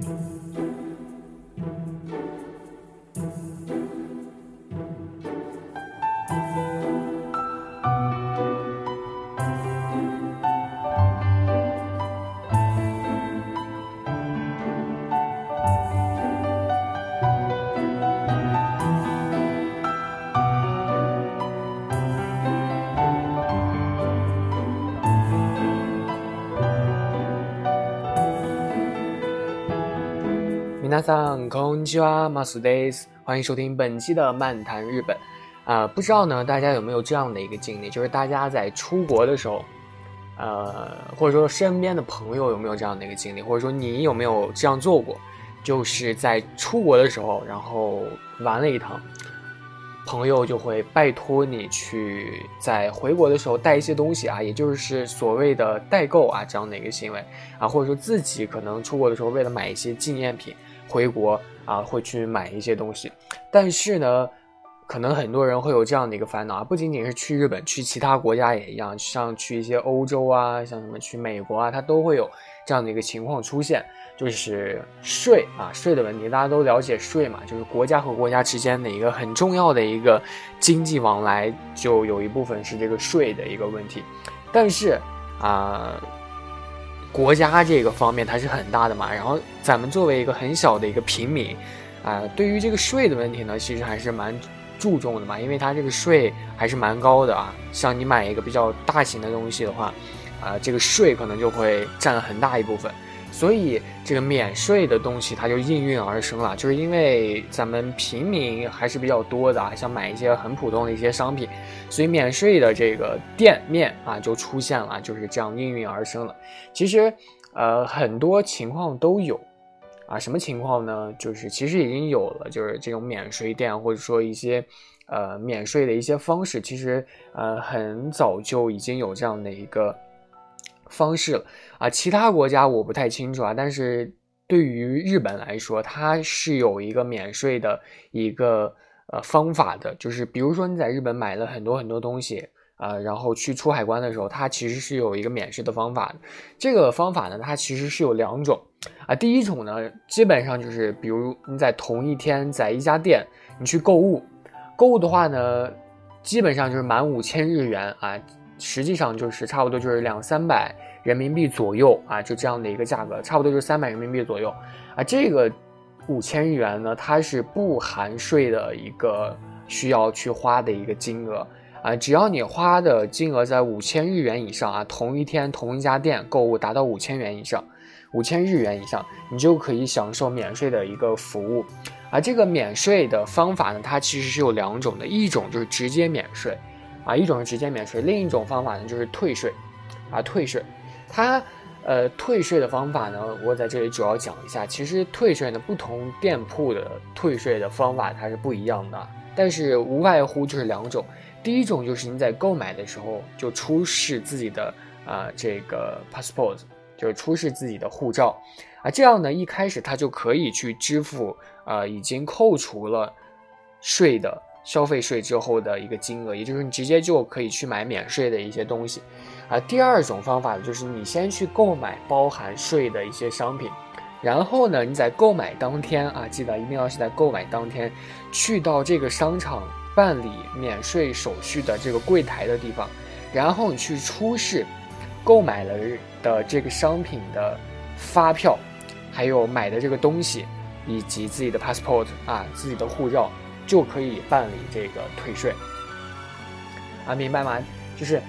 Música さんこんにちは、マスです。欢迎收听本期的漫谈日本。啊，不知道呢，大家有没有这样的一个经历，就是大家在出国的时候，呃，或者说身边的朋友有没有这样的一个经历，或者说你有没有这样做过，就是在出国的时候，然后玩了一趟，朋友就会拜托你去在回国的时候带一些东西啊，也就是所谓的代购啊这样的一个行为啊，或者说自己可能出国的时候为了买一些纪念品。 回国啊，会去买一些东西，但是呢，可能很多人会有这样的一个烦恼啊，不仅仅是去日本，去其他国家也一样，像去一些欧洲啊，像什么去美国啊，它都会有这样的一个情况出现，就是税啊，税的问题，大家都了解税嘛，就是国家和国家之间的一个很重要的一个经济往来，就有一部分是这个税的一个问题，但是啊。国家这个方面它是很大的嘛，然后咱们作为一个很小的一个平民，啊，对于这个税的问题呢，其实还是蛮注重的嘛，因为它这个税还是蛮高的啊。像你买一个比较大型的东西的话，啊，这个税可能就会占很大一部分。所以这个免税的东西它就应运而生了，就是因为咱们平民还是比较多的啊，想买一些很普通的一些商品，所以免税的这个店面啊就出现了，就是这样应运而生了。其实，呃，很多情况都有，啊，什么情况呢？就是其实已经有了，就是这种免税店或者说一些，呃，免税的一些方式，其实呃很早就已经有这样的一个。方式了啊，其他国家我不太清楚啊，但是对于日本来说，它是有一个免税的一个呃方法的，就是比如说你在日本买了很多很多东西啊，然后去出海关的时候，它其实是有一个免税的方法的。这个方法呢，它其实是有两种啊，第一种呢，基本上就是比如你在同一天在一家店你去购物，购物的话呢，基本上就是满五千日元啊。实际上就是差不多就是两三百人民币左右啊，就这样的一个价格，差不多就是三百人民币左右啊。这个五千日元呢，它是不含税的一个需要去花的一个金额啊。只要你花的金额在五千日元以上啊，同一天同一家店购物达到五千元以上，五千日元以上，你就可以享受免税的一个服务。而这个免税的方法呢，它其实是有两种的，一种就是直接免税。啊，一种是直接免税，另一种方法呢就是退税，啊，退税，它，呃，退税的方法呢，我在这里主要讲一下。其实退税呢，不同店铺的退税的方法它是不一样的，但是无外乎就是两种。第一种就是你在购买的时候就出示自己的啊这个 passport，就是出示自己的护照，啊，这样呢一开始他就可以去支付啊已经扣除了税的。消费税之后的一个金额，也就是你直接就可以去买免税的一些东西，啊，第二种方法就是你先去购买包含税的一些商品，然后呢，你在购买当天啊，记得一定要是在购买当天，去到这个商场办理免税手续的这个柜台的地方，然后你去出示购买了的这个商品的发票，还有买的这个东西，以及自己的 passport 啊，自己的护照。就可以办理这个退税啊，明白吗？就是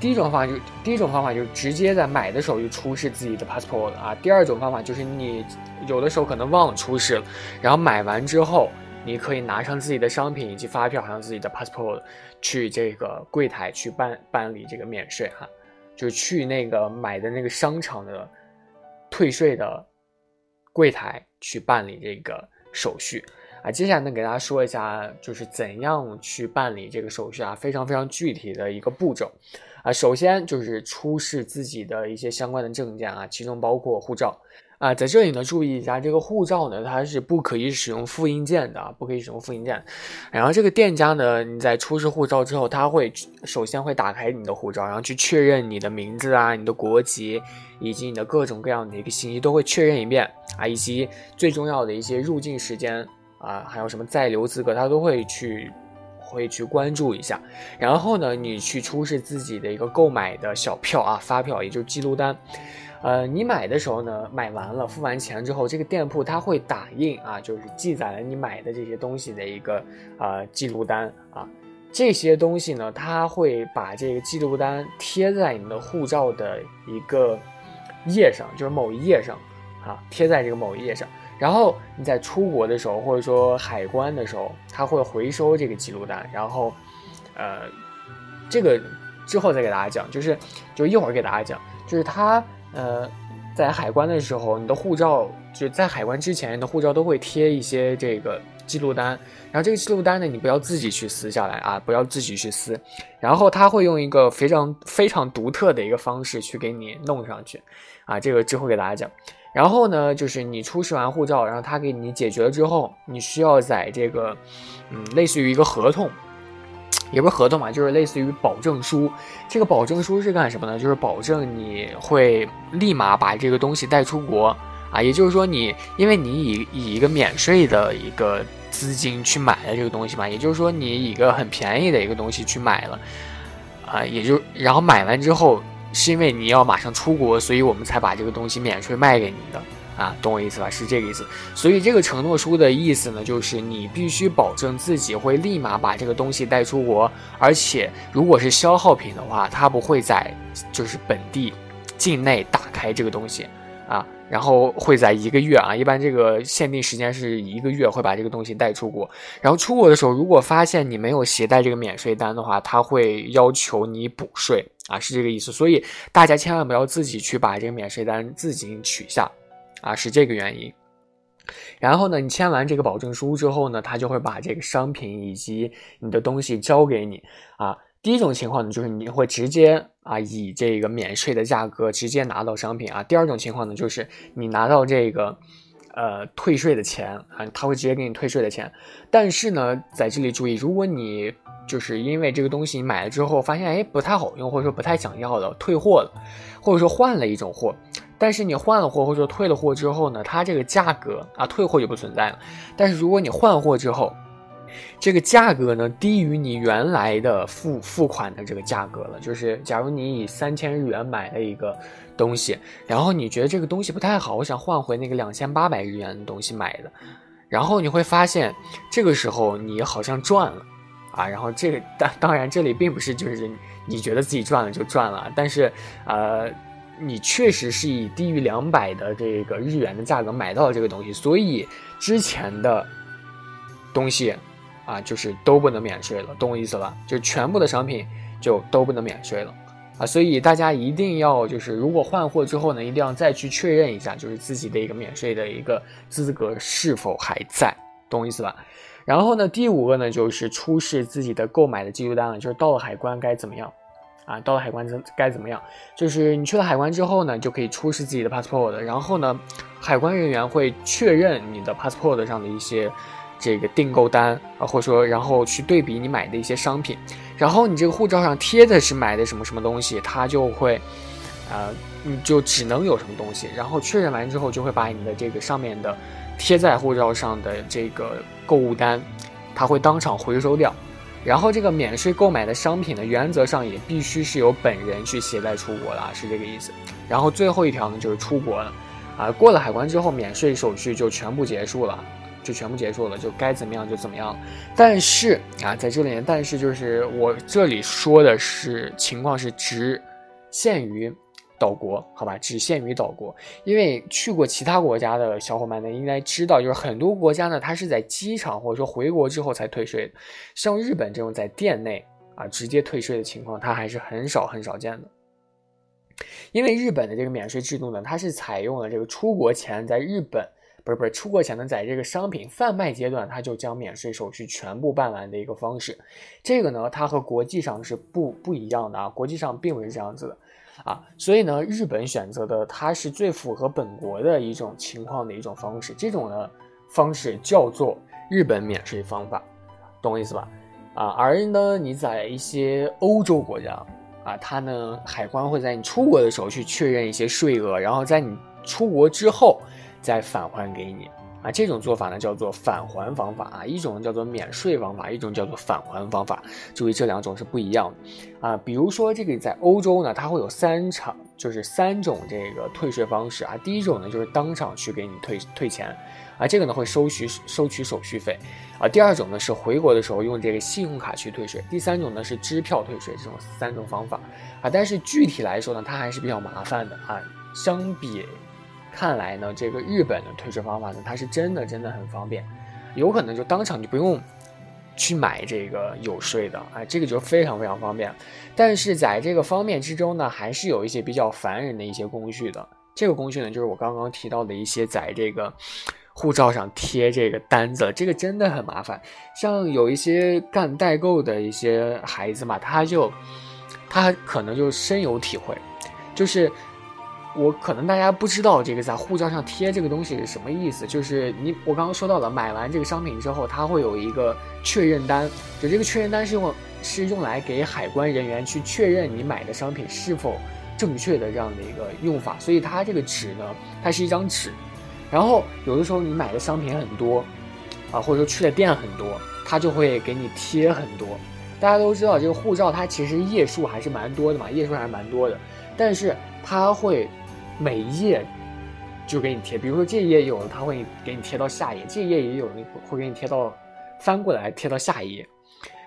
第一种方法，就第一种方法就是直接在买的时候就出示自己的 passport 啊。第二种方法就是你有的时候可能忘了出示了，然后买完之后，你可以拿上自己的商品以及发票，还有自己的 passport 去这个柜台去办办理这个免税哈，就去那个买的那个商场的退税的柜台去办理这个手续。啊，接下来呢，给大家说一下，就是怎样去办理这个手续啊，非常非常具体的一个步骤，啊，首先就是出示自己的一些相关的证件啊，其中包括护照，啊，在这里呢，注意一下，这个护照呢，它是不可以使用复印件的，不可以使用复印件。然后这个店家呢，你在出示护照之后，他会首先会打开你的护照，然后去确认你的名字啊、你的国籍以及你的各种各样的一个信息都会确认一遍啊，以及最重要的一些入境时间啊，还有什么在留资格，他都会去会去关注一下。然后呢，你去出示自己的一个购买的小票啊、发票，也就是记录单。呃，你买的时候呢，买完了付完钱之后，这个店铺它会打印啊，就是记载了你买的这些东西的一个呃记录单啊。这些东西呢，它会把这个记录单贴在你的护照的一个页上，就是某一页上啊，贴在这个某一页上。然后你在出国的时候，或者说海关的时候，他会回收这个记录单，然后呃，这个之后再给大家讲，就是就一会儿给大家讲，就是他。呃，在海关的时候，你的护照就在海关之前，的护照都会贴一些这个记录单。然后这个记录单呢，你不要自己去撕下来啊，不要自己去撕。然后他会用一个非常非常独特的一个方式去给你弄上去，啊，这个之后给大家讲。然后呢，就是你出示完护照，然后他给你解决了之后，你需要在这个，嗯，类似于一个合同。也不是合同嘛，就是类似于保证书。这个保证书是干什么呢？就是保证你会立马把这个东西带出国啊。也就是说，你因为你以以一个免税的一个资金去买了这个东西嘛，也就是说你以一个很便宜的一个东西去买了啊，也就然后买完之后是因为你要马上出国，所以我们才把这个东西免税卖给你的。啊，懂我意思吧？是这个意思。所以这个承诺书的意思呢，就是你必须保证自己会立马把这个东西带出国，而且如果是消耗品的话，它不会在就是本地境内打开这个东西啊，然后会在一个月啊，一般这个限定时间是一个月，会把这个东西带出国。然后出国的时候，如果发现你没有携带这个免税单的话，他会要求你补税啊，是这个意思。所以大家千万不要自己去把这个免税单自行取下。啊，是这个原因。然后呢，你签完这个保证书之后呢，他就会把这个商品以及你的东西交给你。啊，第一种情况呢，就是你会直接啊以这个免税的价格直接拿到商品啊。第二种情况呢，就是你拿到这个呃退税的钱啊，他会直接给你退税的钱。但是呢，在这里注意，如果你就是因为这个东西你买了之后发现哎不太好用，或者说不太想要了，退货了，或者说换了一种货。但是你换了货或者说退了货之后呢，它这个价格啊，退货就不存在了。但是如果你换货之后，这个价格呢低于你原来的付付款的这个价格了。就是假如你以三千日元买了一个东西，然后你觉得这个东西不太好，我想换回那个两千八百日元的东西买的，然后你会发现这个时候你好像赚了啊。然后这个当当然这里并不是就是你觉得自己赚了就赚了，但是呃。你确实是以低于两百的这个日元的价格买到这个东西，所以之前的东西啊，就是都不能免税了，懂我意思吧？就全部的商品就都不能免税了啊！所以大家一定要就是，如果换货之后呢，一定要再去确认一下，就是自己的一个免税的一个资格是否还在，懂我意思吧？然后呢，第五个呢，就是出示自己的购买的记录单了，就是到了海关该怎么样？啊，到了海关怎该怎么样？就是你去了海关之后呢，就可以出示自己的 passport，然后呢，海关人员会确认你的 passport 上的一些这个订购单啊，或者说然后去对比你买的一些商品，然后你这个护照上贴的是买的什么什么东西，它就会，呃，你就只能有什么东西，然后确认完之后就会把你的这个上面的贴在护照上的这个购物单，它会当场回收掉。然后这个免税购买的商品呢，原则上也必须是由本人去携带出国的，是这个意思。然后最后一条呢，就是出国了，啊，过了海关之后，免税手续就全部结束了，就全部结束了，就该怎么样就怎么样。但是啊，在这里，但是就是我这里说的是情况是只限于。岛国，好吧，只限于岛国。因为去过其他国家的小伙伴呢，应该知道，就是很多国家呢，它是在机场或者说回国之后才退税。像日本这种在店内啊直接退税的情况，它还是很少很少见的。因为日本的这个免税制度呢，它是采用了这个出国前在日本，不是不是出国前呢，在这个商品贩卖阶段，它就将免税手续全部办完的一个方式。这个呢，它和国际上是不不一样的啊，国际上并不是这样子的。啊，所以呢，日本选择的它是最符合本国的一种情况的一种方式，这种呢方式叫做日本免税方法，懂我意思吧？啊，而呢你在一些欧洲国家啊，它呢海关会在你出国的时候去确认一些税额，然后在你出国之后再返还给你。啊，这种做法呢叫做返还方法啊，一种叫做免税方法，一种叫做返还方法。注意这两种是不一样的啊。比如说这个在欧洲呢，它会有三场，就是三种这个退税方式啊。第一种呢就是当场去给你退退钱啊，这个呢会收取收取手续费啊。第二种呢是回国的时候用这个信用卡去退税，第三种呢是支票退税。这种三种方法啊，但是具体来说呢，它还是比较麻烦的啊，相比。看来呢，这个日本的退税方法呢，它是真的真的很方便，有可能就当场就不用去买这个有税的，啊，这个就非常非常方便。但是在这个方面之中呢，还是有一些比较烦人的一些工序的。这个工序呢，就是我刚刚提到的一些在这个护照上贴这个单子，这个真的很麻烦。像有一些干代购的一些孩子嘛，他就他可能就深有体会，就是。我可能大家不知道这个在护照上贴这个东西是什么意思，就是你我刚刚说到了，买完这个商品之后，它会有一个确认单，就这个确认单是用是用来给海关人员去确认你买的商品是否正确的这样的一个用法，所以它这个纸呢，它是一张纸，然后有的时候你买的商品很多，啊或者说去的店很多，它就会给你贴很多。大家都知道这个护照它其实页数还是蛮多的嘛，页数还是蛮多的，但是它会。每一页就给你贴，比如说这一页有了，他会给你贴到下一页；这一页也有，会给你贴到翻过来贴到下一页。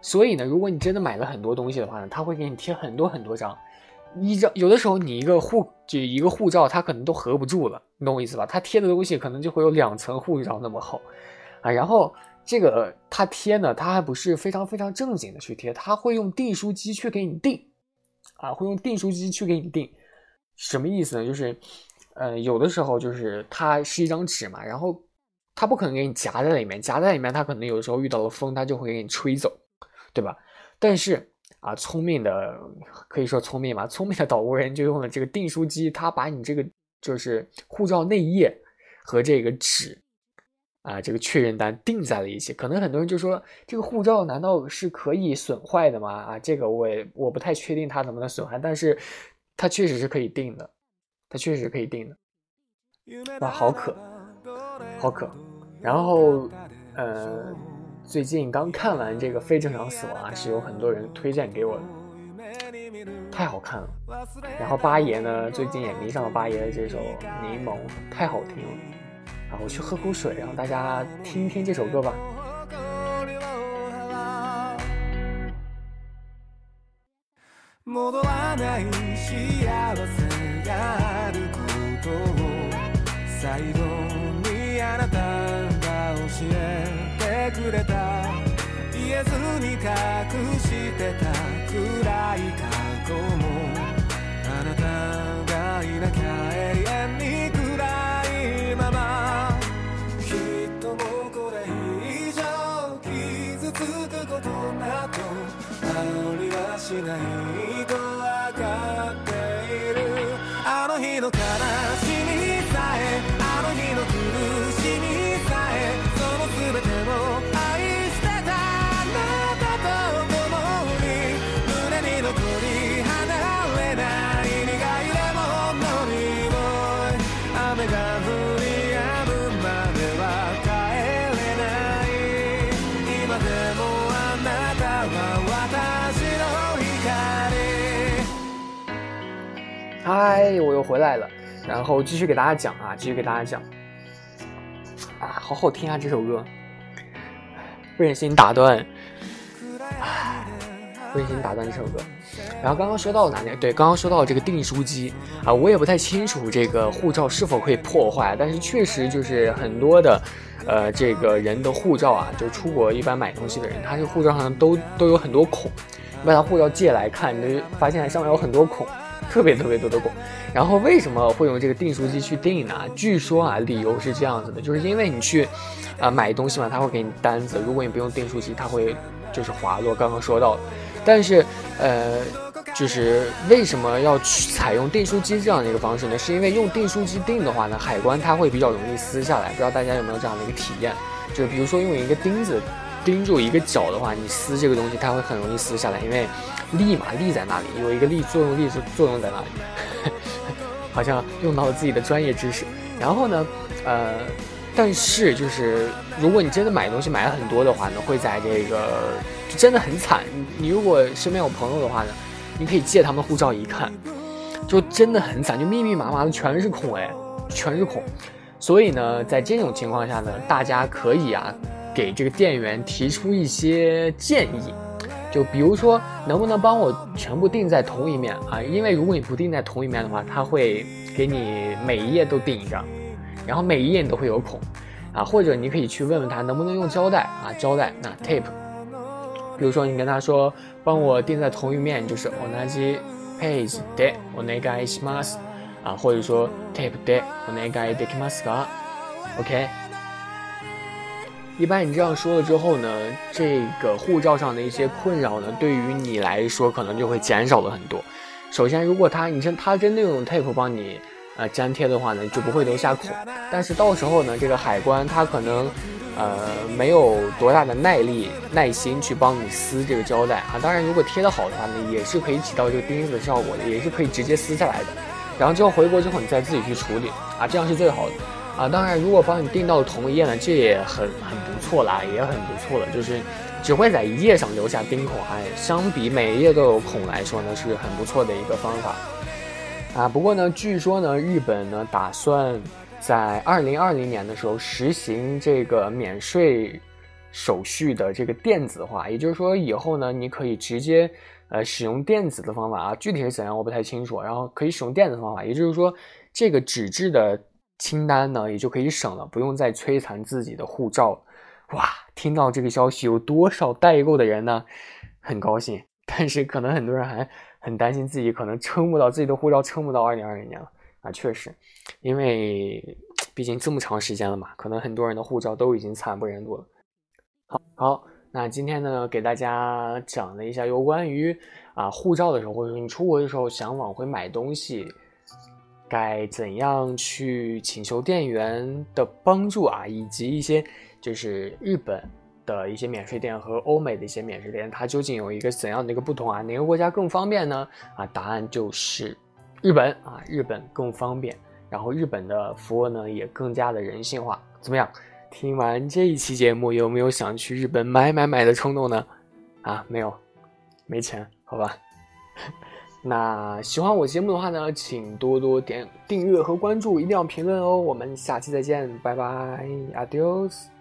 所以呢，如果你真的买了很多东西的话呢，他会给你贴很多很多张。一张有的时候你一个护就一个护照，它可能都合不住了，你懂我意思吧？他贴的东西可能就会有两层护照那么厚啊。然后这个他贴呢，他还不是非常非常正经的去贴，他会用订书机去给你订啊，会用订书机去给你订。什么意思呢？就是，呃，有的时候就是它是一张纸嘛，然后它不可能给你夹在里面，夹在里面它可能有的时候遇到了风，它就会给你吹走，对吧？但是啊，聪明的可以说聪明嘛，聪明的岛国人就用了这个订书机，他把你这个就是护照内页和这个纸啊，这个确认单订在了一起。可能很多人就说，这个护照难道是可以损坏的吗？啊，这个我也我不太确定它能不能损坏，但是。它确实是可以定的，它确实可以定的。哇，好渴，好渴。然后，呃，最近刚看完这个《非正常死亡》，是有很多人推荐给我的，太好看了。然后八爷呢，最近也迷上了八爷的这首《柠檬》，太好听了。啊，我去喝口水，让大家听听这首歌吧。戻らない幸せがあることを最後にあなたが教えてくれた言えずに隠してたくらいか嗨，我又回来了，然后继续给大家讲啊，继续给大家讲啊，好好听啊这首歌，不忍心打断，不忍心打断这首歌。然后刚刚说到哪里？对，刚刚说到这个订书机啊，我也不太清楚这个护照是否可以破坏，但是确实就是很多的，呃，这个人的护照啊，就是出国一般买东西的人，他这护照上都都有很多孔，你把他护照借来看，你就发现上面有很多孔。特别特别多的狗，然后为什么会用这个订书机去订呢？据说啊，理由是这样子的，就是因为你去，啊买东西嘛，他会给你单子，如果你不用订书机，它会就是滑落。刚刚说到，但是呃，就是为什么要去采用订书机这样的一个方式呢？是因为用订书机订的话呢，海关它会比较容易撕下来。不知道大家有没有这样的一个体验？就是比如说用一个钉子盯住一个角的话，你撕这个东西，它会很容易撕下来，因为力嘛，力在那里，有一个力作用力是作用在那里。好像用到了自己的专业知识。然后呢，呃。但是，就是如果你真的买东西买了很多的话呢，会在这个就真的很惨。你如果身边有朋友的话呢，你可以借他们护照一看，就真的很惨，就密密麻麻的全是孔哎，全是孔。所以呢，在这种情况下呢，大家可以啊给这个店员提出一些建议，就比如说能不能帮我全部订在同一面啊？因为如果你不订在同一面的话，他会给你每一页都订一张。然后每一页你都会有孔，啊，或者你可以去问问他能不能用胶带啊，胶带那 tape，比如说你跟他说帮我钉在同一面，就是 onaji page de onegai shimasu，啊，或者说 tape de onegai dekimasu ga，OK。一般你这样说了之后呢，这个护照上的一些困扰呢，对于你来说可能就会减少了很多。首先，如果他你真他真的用 tape 帮你。呃，粘贴的话呢，就不会留下孔。但是到时候呢，这个海关他可能，呃，没有多大的耐力、耐心去帮你撕这个胶带啊。当然，如果贴得好的话呢，也是可以起到这个钉子的效果的，也是可以直接撕下来的。然后之后回国之后，你再自己去处理啊，这样是最好的啊。当然，如果帮你订到同一页呢，这也很很不错啦，也很不错了。就是只会在一页上留下钉孔，还相比每一页都有孔来说呢，是很不错的一个方法。啊，不过呢，据说呢，日本呢打算在二零二零年的时候实行这个免税手续的这个电子化，也就是说以后呢，你可以直接呃使用电子的方法啊，具体是怎样我不太清楚。然后可以使用电子方法，也就是说这个纸质的清单呢也就可以省了，不用再摧残自己的护照。哇，听到这个消息，有多少代购的人呢？很高兴，但是可能很多人还。很担心自己可能撑不到自己的护照，撑不到二零二零年了啊！确实，因为毕竟这么长时间了嘛，可能很多人的护照都已经惨不忍睹了。好，好，那今天呢，给大家讲了一下有关于啊护照的时候，或者说你出国的时候想往回买东西，该怎样去请求店员的帮助啊，以及一些就是日本。的一些免税店和欧美的一些免税店，它究竟有一个怎样的一个不同啊？哪个国家更方便呢？啊，答案就是日本啊，日本更方便，然后日本的服务呢也更加的人性化。怎么样？听完这一期节目，有没有想去日本买买买的冲动呢？啊，没有，没钱，好吧。那喜欢我节目的话呢，请多多点订阅和关注，一定要评论哦。我们下期再见，拜拜，Adios。